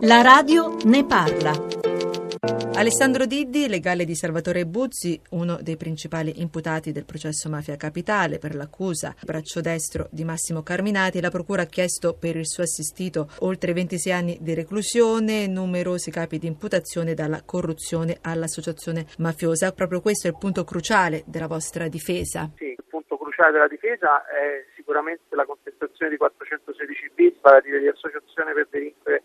La radio ne parla. Alessandro Diddi, legale di Salvatore Buzzi, uno dei principali imputati del processo Mafia Capitale per l'accusa braccio destro di Massimo Carminati, la procura ha chiesto per il suo assistito oltre 26 anni di reclusione, numerosi capi di imputazione dalla corruzione all'associazione mafiosa. Proprio questo è il punto cruciale della vostra difesa. Sì, il punto cruciale della difesa è sicuramente la contestazione di 416 bis, vale a dire di associazione per delinquere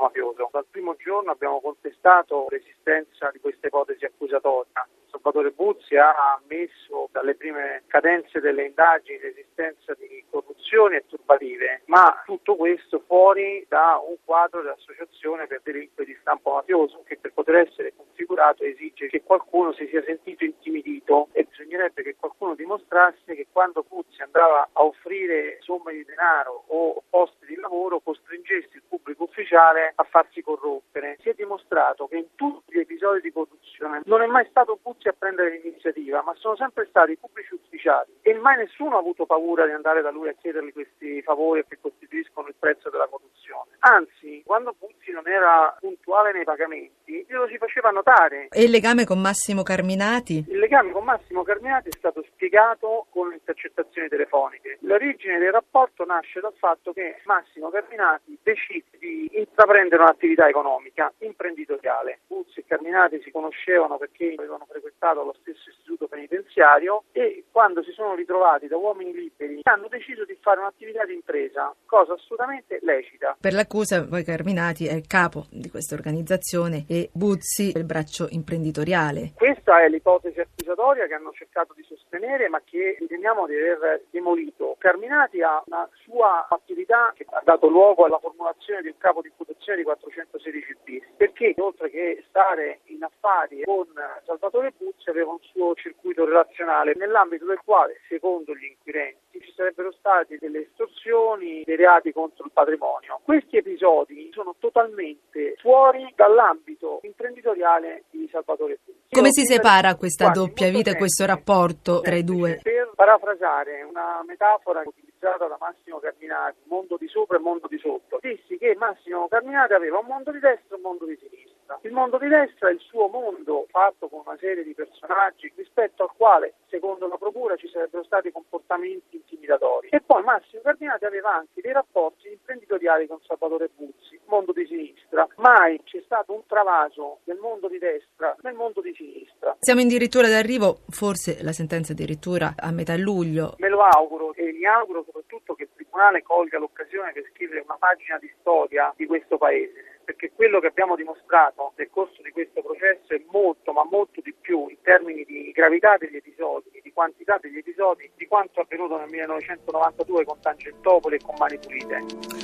mafioso. Dal primo giorno abbiamo contestato l'esistenza di questa ipotesi accusatoria. Salvatore Buzzi ha ammesso dalle prime cadenze delle indagini l'esistenza di corruzioni e turbative, ma tutto questo fuori da un quadro dell'associazione per delinquere di stampo mafioso che per poter essere configurato esige che qualcuno si sia sentito intimidito e bisognerebbe che qualcuno dimostrasse che quando Buzzi andava a offrire somme di denaro o posti di lavoro costringesse il pubblico ufficiale a farsi corrompere. Si è dimostrato che in tutti gli episodi di corruzione non è mai stato Buzzi a prendere l'iniziativa, ma sono sempre stati i pubblici ufficiali e mai nessuno ha avuto paura di andare da lui a chiedergli questi favori che costituiscono il prezzo della corruzione. Anzi, quando Buzzi non era puntuale nei pagamenti, glielo si faceva notare. E il legame con Massimo Carminati? Il legame con Massimo Carminati è stato spiegato con le intercettazioni telefoniche. L'origine del rapporto nasce dal fatto che Massimo Carminati decide di intraprendere un'attività economica imprenditoriale. Buzzi e Carminati si conoscevano perché avevano frequentato lo stesso istituto penitenziario e quando si sono ritrovati da uomini liberi hanno deciso di fare un'attività di impresa, cosa assolutamente lecita. Per l'accusa poi Carminati è il capo di questa organizzazione e Buzzi è il braccio imprenditoriale. Questa è l'ipotesi accusatoria che hanno cercato di sostenere ma che riteniamo di aver demolito. Carminati ha una sua attività che ha dato luogo alla formulazione di un capo di imputazione di 416 bis perché stare in affari con Salvatore Buzzi aveva un suo circuito relazionale nell'ambito del quale secondo gli inquirenti ci sarebbero state delle estorsioni, dei reati contro il patrimonio. Questi episodi sono totalmente fuori dall'ambito imprenditoriale di Salvatore Buzzi. Come si separa questa doppia vita e questo rapporto tra i due? Per parafrasare una metafora utilizzata da Massimo Carminati, mondo di sopra e mondo di sotto, dissi che Massimo Carminati aveva un mondo di destra e un mondo di sinistra. Il mondo di destra è il suo mondo fatto con una serie di personaggi rispetto al quale, secondo la Procura, ci sarebbero stati comportamenti intimidatori. E poi Massimo Cardinati aveva anche dei rapporti imprenditoriali con Salvatore Buzzi, mondo di sinistra. Mai c'è stato un travaso del mondo di destra nel mondo di sinistra. Siamo addirittura d'arrivo, forse la sentenza addirittura a metà luglio. Me lo auguro e mi auguro soprattutto che il Tribunale colga l'occasione per scrivere una pagina di storia di questo Paese perché quello che abbiamo dimostrato nel corso di questo processo è molto, ma molto di più in termini di gravità degli episodi, di quantità degli episodi, di quanto avvenuto nel 1992 con Tangentopoli e con Mani Pulite.